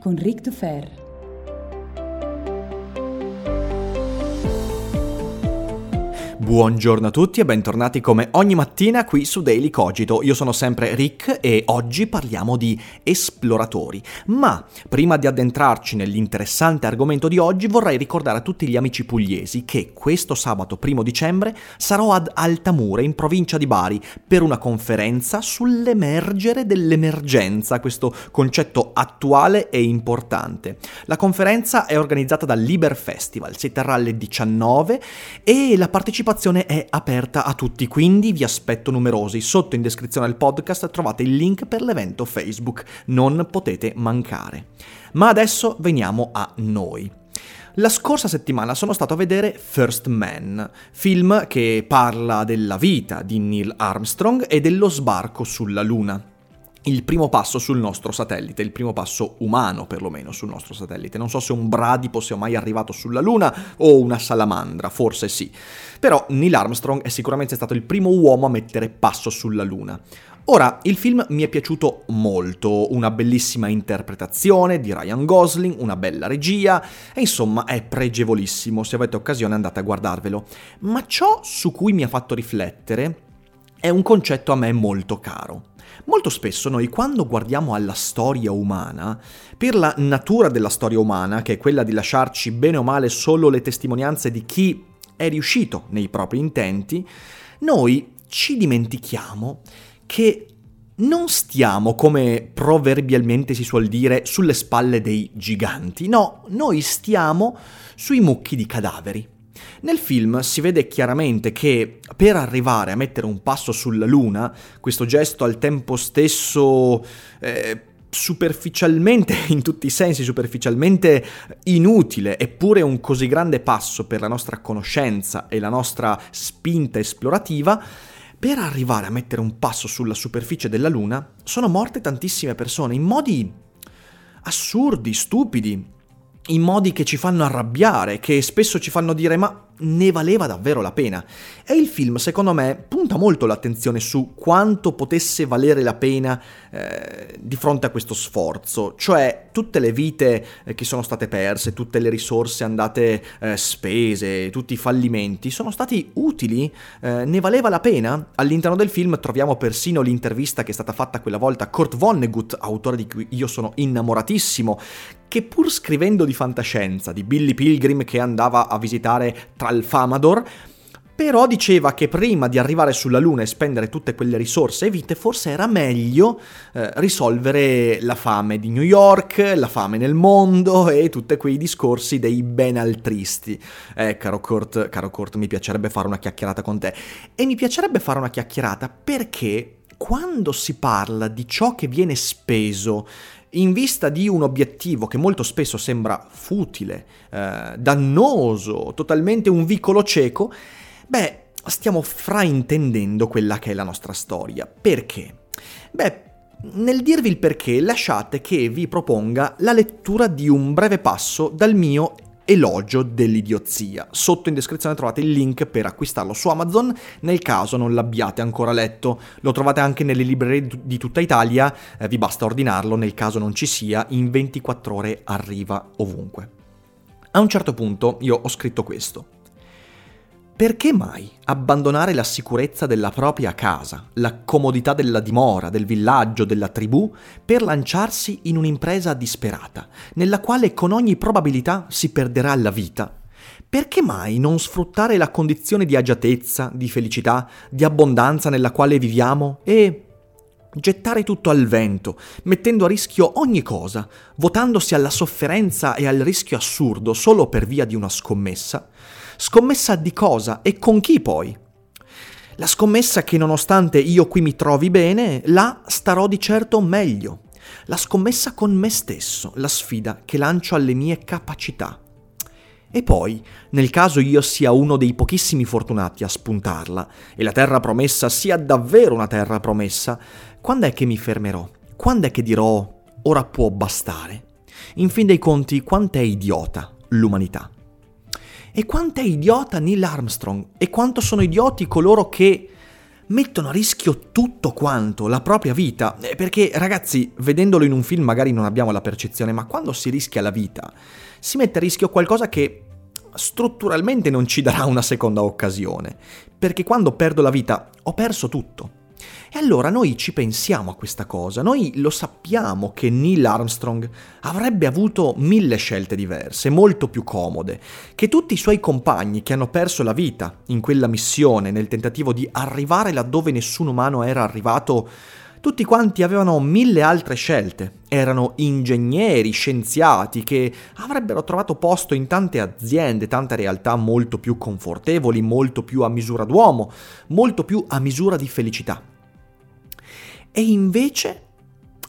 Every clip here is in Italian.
con Ric Dufer. Buongiorno a tutti e bentornati come ogni mattina qui su Daily Cogito. Io sono sempre Rick e oggi parliamo di esploratori. Ma prima di addentrarci nell'interessante argomento di oggi vorrei ricordare a tutti gli amici pugliesi che questo sabato primo dicembre sarò ad Altamura in provincia di Bari per una conferenza sull'emergere dell'emergenza, questo concetto attuale e importante. La conferenza è organizzata dal Liber Festival, si terrà alle 19 e la partecipazione è aperta a tutti, quindi vi aspetto numerosi. Sotto in descrizione al podcast trovate il link per l'evento Facebook, non potete mancare. Ma adesso veniamo a noi. La scorsa settimana sono stato a vedere First Man, film che parla della vita di Neil Armstrong e dello sbarco sulla Luna il primo passo sul nostro satellite, il primo passo umano perlomeno sul nostro satellite. Non so se un bradipo sia mai arrivato sulla Luna o una salamandra, forse sì. Però Neil Armstrong è sicuramente stato il primo uomo a mettere passo sulla Luna. Ora, il film mi è piaciuto molto, una bellissima interpretazione di Ryan Gosling, una bella regia, e insomma è pregevolissimo, se avete occasione andate a guardarvelo. Ma ciò su cui mi ha fatto riflettere è un concetto a me molto caro. Molto spesso noi quando guardiamo alla storia umana, per la natura della storia umana, che è quella di lasciarci bene o male solo le testimonianze di chi è riuscito nei propri intenti, noi ci dimentichiamo che non stiamo, come proverbialmente si suol dire, sulle spalle dei giganti, no, noi stiamo sui mucchi di cadaveri. Nel film si vede chiaramente che per arrivare a mettere un passo sulla Luna, questo gesto al tempo stesso eh, superficialmente, in tutti i sensi, superficialmente inutile, eppure un così grande passo per la nostra conoscenza e la nostra spinta esplorativa, per arrivare a mettere un passo sulla superficie della Luna, sono morte tantissime persone in modi assurdi, stupidi, in modi che ci fanno arrabbiare, che spesso ci fanno dire ma ne valeva davvero la pena. E il film, secondo me, punta molto l'attenzione su quanto potesse valere la pena eh, di fronte a questo sforzo, cioè tutte le vite eh, che sono state perse, tutte le risorse andate eh, spese, tutti i fallimenti, sono stati utili? Eh, ne valeva la pena? All'interno del film troviamo persino l'intervista che è stata fatta quella volta a Kurt Vonnegut, autore di cui io sono innamoratissimo, che pur scrivendo di fantascienza, di Billy Pilgrim che andava a visitare Tralfamador, però diceva che prima di arrivare sulla Luna e spendere tutte quelle risorse e vite, forse era meglio eh, risolvere la fame di New York, la fame nel mondo e tutti quei discorsi dei benaltristi. Eh, caro Kurt, caro Kurt, mi piacerebbe fare una chiacchierata con te. E mi piacerebbe fare una chiacchierata perché quando si parla di ciò che viene speso in vista di un obiettivo che molto spesso sembra futile, eh, dannoso, totalmente un vicolo cieco, beh, stiamo fraintendendo quella che è la nostra storia. Perché? Beh, nel dirvi il perché, lasciate che vi proponga la lettura di un breve passo dal mio Elogio dell'idiozia. Sotto in descrizione trovate il link per acquistarlo su Amazon nel caso non l'abbiate ancora letto. Lo trovate anche nelle librerie di tutta Italia, eh, vi basta ordinarlo nel caso non ci sia, in 24 ore arriva ovunque. A un certo punto io ho scritto questo. Perché mai abbandonare la sicurezza della propria casa, la comodità della dimora, del villaggio, della tribù, per lanciarsi in un'impresa disperata, nella quale con ogni probabilità si perderà la vita? Perché mai non sfruttare la condizione di agiatezza, di felicità, di abbondanza nella quale viviamo e gettare tutto al vento, mettendo a rischio ogni cosa, votandosi alla sofferenza e al rischio assurdo solo per via di una scommessa? Scommessa di cosa e con chi poi? La scommessa che nonostante io qui mi trovi bene, là starò di certo meglio. La scommessa con me stesso, la sfida che lancio alle mie capacità. E poi, nel caso io sia uno dei pochissimi fortunati a spuntarla, e la terra promessa sia davvero una terra promessa, quando è che mi fermerò? Quando è che dirò ora può bastare? In fin dei conti, quant'è idiota l'umanità? E quanto è idiota Neil Armstrong? E quanto sono idioti coloro che mettono a rischio tutto quanto, la propria vita? Eh, perché ragazzi, vedendolo in un film magari non abbiamo la percezione, ma quando si rischia la vita, si mette a rischio qualcosa che strutturalmente non ci darà una seconda occasione. Perché quando perdo la vita ho perso tutto. E allora noi ci pensiamo a questa cosa, noi lo sappiamo che Neil Armstrong avrebbe avuto mille scelte diverse, molto più comode, che tutti i suoi compagni che hanno perso la vita in quella missione nel tentativo di arrivare laddove nessun umano era arrivato, tutti quanti avevano mille altre scelte. Erano ingegneri, scienziati che avrebbero trovato posto in tante aziende, tante realtà molto più confortevoli, molto più a misura d'uomo, molto più a misura di felicità e invece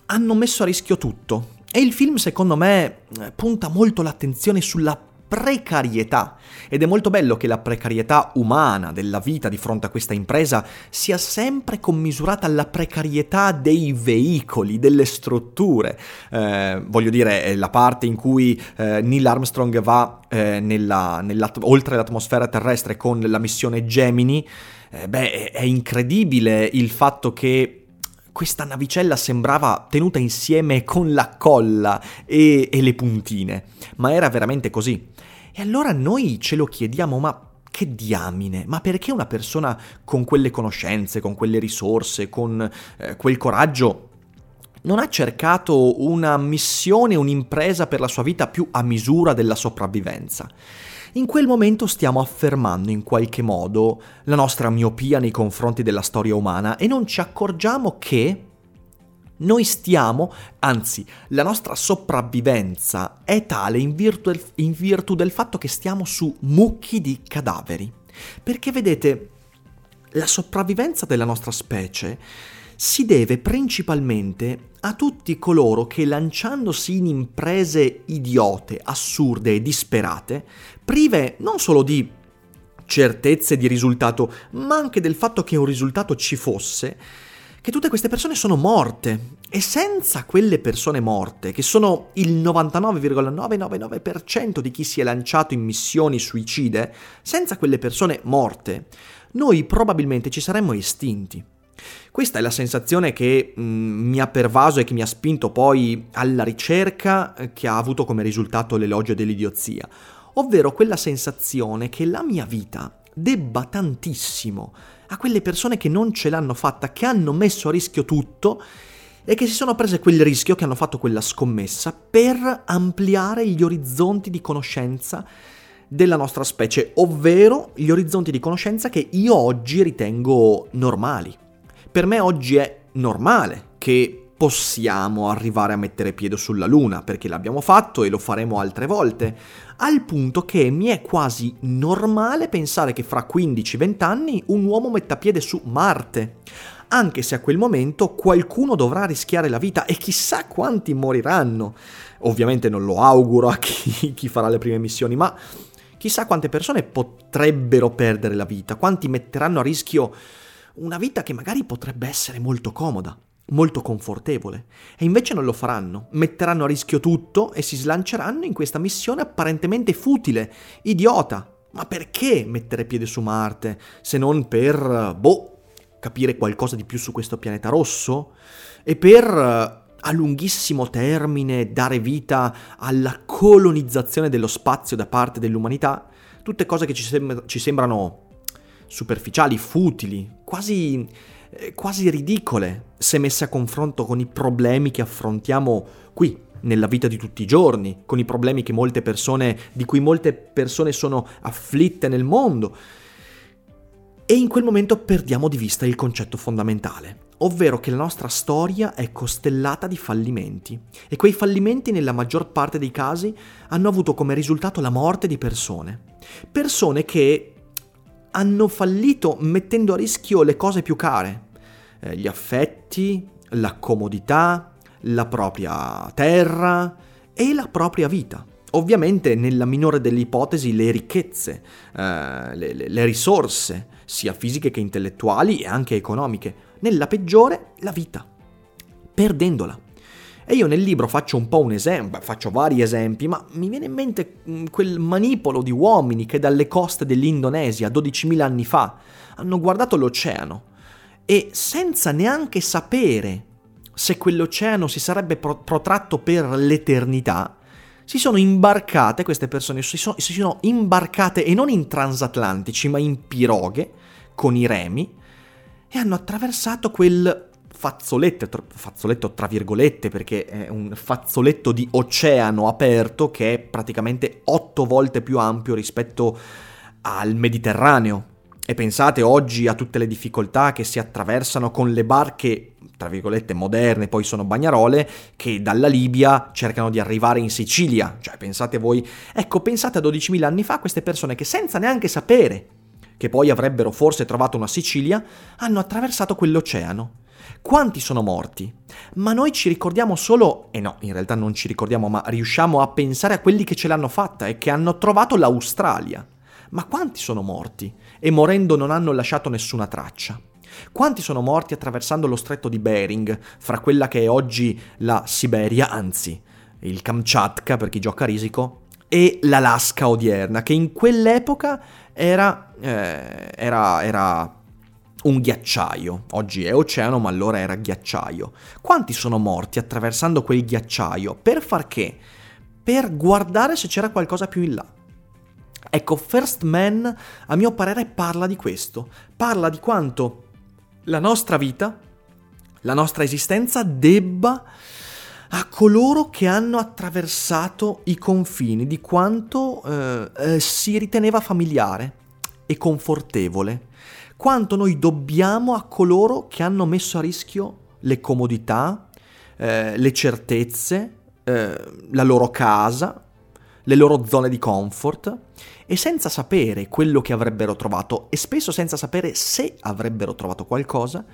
hanno messo a rischio tutto. E il film, secondo me, punta molto l'attenzione sulla precarietà. Ed è molto bello che la precarietà umana della vita di fronte a questa impresa sia sempre commisurata alla precarietà dei veicoli, delle strutture. Eh, voglio dire, la parte in cui eh, Neil Armstrong va eh, nella, oltre l'atmosfera terrestre con la missione Gemini, eh, beh, è incredibile il fatto che questa navicella sembrava tenuta insieme con la colla e, e le puntine, ma era veramente così. E allora noi ce lo chiediamo, ma che diamine, ma perché una persona con quelle conoscenze, con quelle risorse, con eh, quel coraggio non ha cercato una missione, un'impresa per la sua vita più a misura della sopravvivenza? In quel momento stiamo affermando in qualche modo la nostra miopia nei confronti della storia umana e non ci accorgiamo che noi stiamo, anzi, la nostra sopravvivenza è tale in virtù, in virtù del fatto che stiamo su mucchi di cadaveri. Perché vedete, la sopravvivenza della nostra specie si deve principalmente a tutti coloro che lanciandosi in imprese idiote, assurde e disperate, prive non solo di certezze di risultato, ma anche del fatto che un risultato ci fosse, che tutte queste persone sono morte. E senza quelle persone morte, che sono il 99,999% di chi si è lanciato in missioni suicide, senza quelle persone morte, noi probabilmente ci saremmo estinti. Questa è la sensazione che mh, mm, mi ha pervaso e che mi ha spinto poi alla ricerca eh, che ha avuto come risultato l'elogio dell'idiozia, ovvero quella sensazione che la mia vita debba tantissimo a quelle persone che non ce l'hanno fatta, che hanno messo a rischio tutto e che si sono prese quel rischio, che hanno fatto quella scommessa per ampliare gli orizzonti di conoscenza della nostra specie, ovvero gli orizzonti di conoscenza che io oggi ritengo normali. Per me oggi è normale che possiamo arrivare a mettere piede sulla Luna, perché l'abbiamo fatto e lo faremo altre volte, al punto che mi è quasi normale pensare che fra 15-20 anni un uomo metta piede su Marte, anche se a quel momento qualcuno dovrà rischiare la vita e chissà quanti moriranno. Ovviamente non lo auguro a chi, chi farà le prime missioni, ma chissà quante persone potrebbero perdere la vita, quanti metteranno a rischio una vita che magari potrebbe essere molto comoda. molto confortevole. E invece non lo faranno, metteranno a rischio tutto e si slanceranno in questa missione apparentemente futile, idiota. Ma perché mettere piede su Marte se non per, boh, capire qualcosa di più su questo pianeta rosso? E per a lunghissimo termine dare vita alla colonizzazione dello spazio da parte dell'umanità? Tutte cose che ci, sem- ci sembrano superficiali, futili, quasi eh, quasi ridicole se messe a confronto con i problemi che affrontiamo qui nella vita di tutti i giorni, con i problemi persone, di cui molte persone sono afflitte nel mondo. E in quel momento perdiamo di vista il concetto fondamentale, ovvero che la nostra storia è costellata di fallimenti e quei fallimenti nella maggior parte dei casi hanno avuto come risultato la morte di persone. Persone che hanno fallito mettendo a rischio le cose più care, eh, gli affetti, la comodità, la propria terra e la propria vita. Ovviamente nella minore delle ipotesi le ricchezze, eh, le, le, le risorse, sia fisiche che intellettuali e anche economiche. Nella peggiore la vita, perdendola. E io nel libro faccio un po' un esempio, faccio vari esempi, ma mi viene in mente mm, quel manipolo di uomini che dalle coste dell'Indonesia 12.000 anni fa hanno guardato l'oceano e senza neanche sapere se quell'oceano si sarebbe pro- protratto per l'eternità, si sono imbarcate, queste persone si sono, si sono imbarcate e non in transatlantici, ma in piroghe con i remi e hanno attraversato quel fazzoletto, fazzoletto tra virgolette perché è un fazzoletto di oceano aperto che è praticamente otto volte più ampio rispetto al Mediterraneo. E pensate oggi a tutte le difficoltà che si attraversano con le barche, tra virgolette, moderne, poi sono bagnarole, che dalla Libia cercano di arrivare in Sicilia. Cioè, pensate voi... Ecco, pensate a 12.000 anni fa queste persone che senza neanche sapere che poi avrebbero forse trovato una Sicilia, hanno attraversato quell'oceano. Quanti sono morti? Ma noi ci ricordiamo solo, e no, in realtà non ci ricordiamo, ma riusciamo a pensare a quelli che ce l'hanno fatta e che hanno trovato l'Australia. Ma quanti sono morti? E morendo non hanno lasciato nessuna traccia. Quanti sono morti attraversando lo stretto di Bering, fra quella che è oggi la Siberia, anzi, il Kamchatka per chi gioca a risico, e l'Alaska odierna, che in quell'epoca era, eh, era, era un ghiacciaio. Oggi è oceano, ma allora era ghiacciaio. Quanti sono morti attraversando quel ghiacciaio? Per far che? Per guardare se c'era qualcosa più in là. Ecco, First Man, a mio parere, parla di questo. Parla di quanto la nostra vita, la nostra esistenza debba a coloro che hanno attraversato i confini, di quanto eh, eh, si riteneva familiare e confortevole quanto noi dobbiamo a coloro che hanno messo a rischio le comodità, eh, le certezze, eh, la loro casa, le loro zone di comfort e senza sapere quello che avrebbero trovato e spesso senza sapere se avrebbero trovato qualcosa,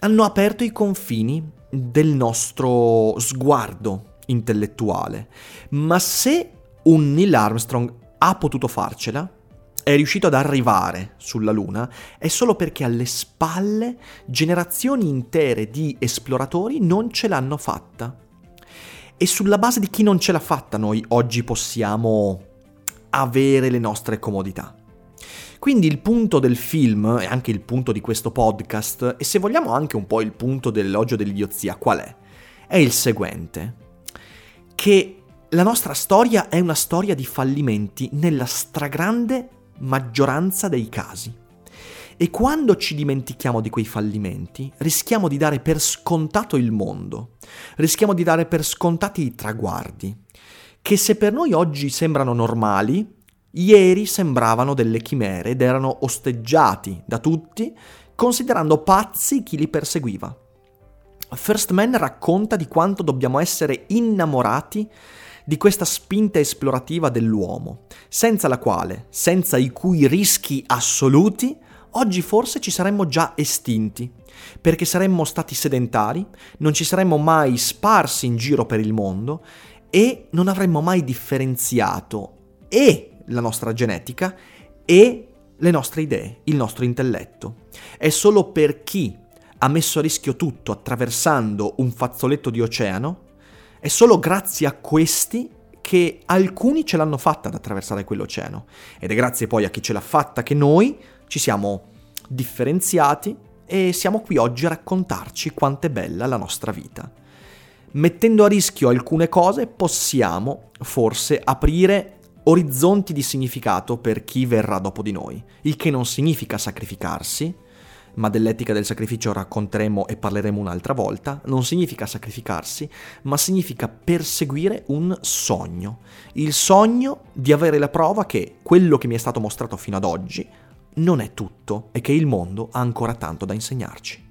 hanno aperto i confini del nostro sguardo intellettuale. Ma se un Neil Armstrong ha potuto farcela, è riuscito ad arrivare sulla Luna è solo perché alle spalle generazioni intere di esploratori non ce l'hanno fatta. E sulla base di chi non ce l'ha fatta noi oggi possiamo avere le nostre comodità. Quindi il punto del film, e anche il punto di questo podcast, e se vogliamo anche un po' il punto dell'elogio dell'idiozia, qual è? È il seguente. Che la nostra storia è una storia di fallimenti nella stragrande maggioranza dei casi. E quando ci dimentichiamo di quei fallimenti, rischiamo di dare per scontato il mondo, rischiamo di dare per scontati i traguardi, che se per noi oggi sembrano normali, ieri sembravano delle chimere ed erano osteggiati da tutti, considerando pazzi chi li perseguiva. First Man racconta di quanto dobbiamo essere innamorati di questa spinta esplorativa dell'uomo, senza la quale, senza i cui rischi assoluti, oggi forse ci saremmo già estinti, perché saremmo stati sedentari, non ci saremmo mai sparsi in giro per il mondo e non avremmo mai differenziato e la nostra genetica e le nostre idee, il nostro intelletto. È solo per chi ha messo a rischio tutto attraversando un fazzoletto di oceano, è solo grazie a questi che alcuni ce l'hanno fatta ad attraversare quell'oceano. Ed è grazie poi a chi ce l'ha fatta che noi ci siamo differenziati e siamo qui oggi a raccontarci quanto è bella la nostra vita. Mettendo a rischio alcune cose possiamo forse aprire orizzonti di significato per chi verrà dopo di noi, il che non significa sacrificarsi, ma dell'etica del sacrificio racconteremo e parleremo un'altra volta, non significa sacrificarsi, ma significa perseguire un sogno, il sogno di avere la prova che quello che mi è stato mostrato fino ad oggi non è tutto e che il mondo ha ancora tanto da insegnarci.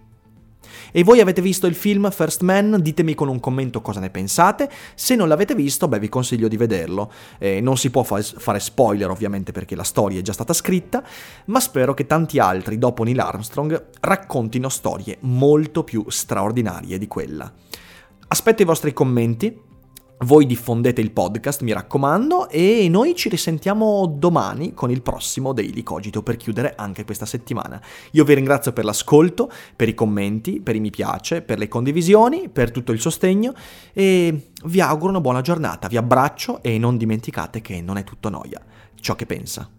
E voi avete visto il film First Man? Ditemi con un commento cosa ne pensate. Se non l'avete visto, beh, vi consiglio di vederlo. Eh, non si può fa- fare spoiler, ovviamente, perché la storia è già stata scritta, ma spero che tanti altri, dopo Neil Armstrong, raccontino storie molto più straordinarie di quella. Aspetto i vostri commenti. Voi diffondete il podcast, mi raccomando, e noi ci risentiamo domani con il prossimo Daily Cogito per chiudere anche questa settimana. Io vi ringrazio per l'ascolto, per i commenti, per i mi piace, per le condivisioni, per tutto il sostegno e vi auguro una buona giornata. Vi abbraccio e non dimenticate che non è tutto noia ciò che pensa.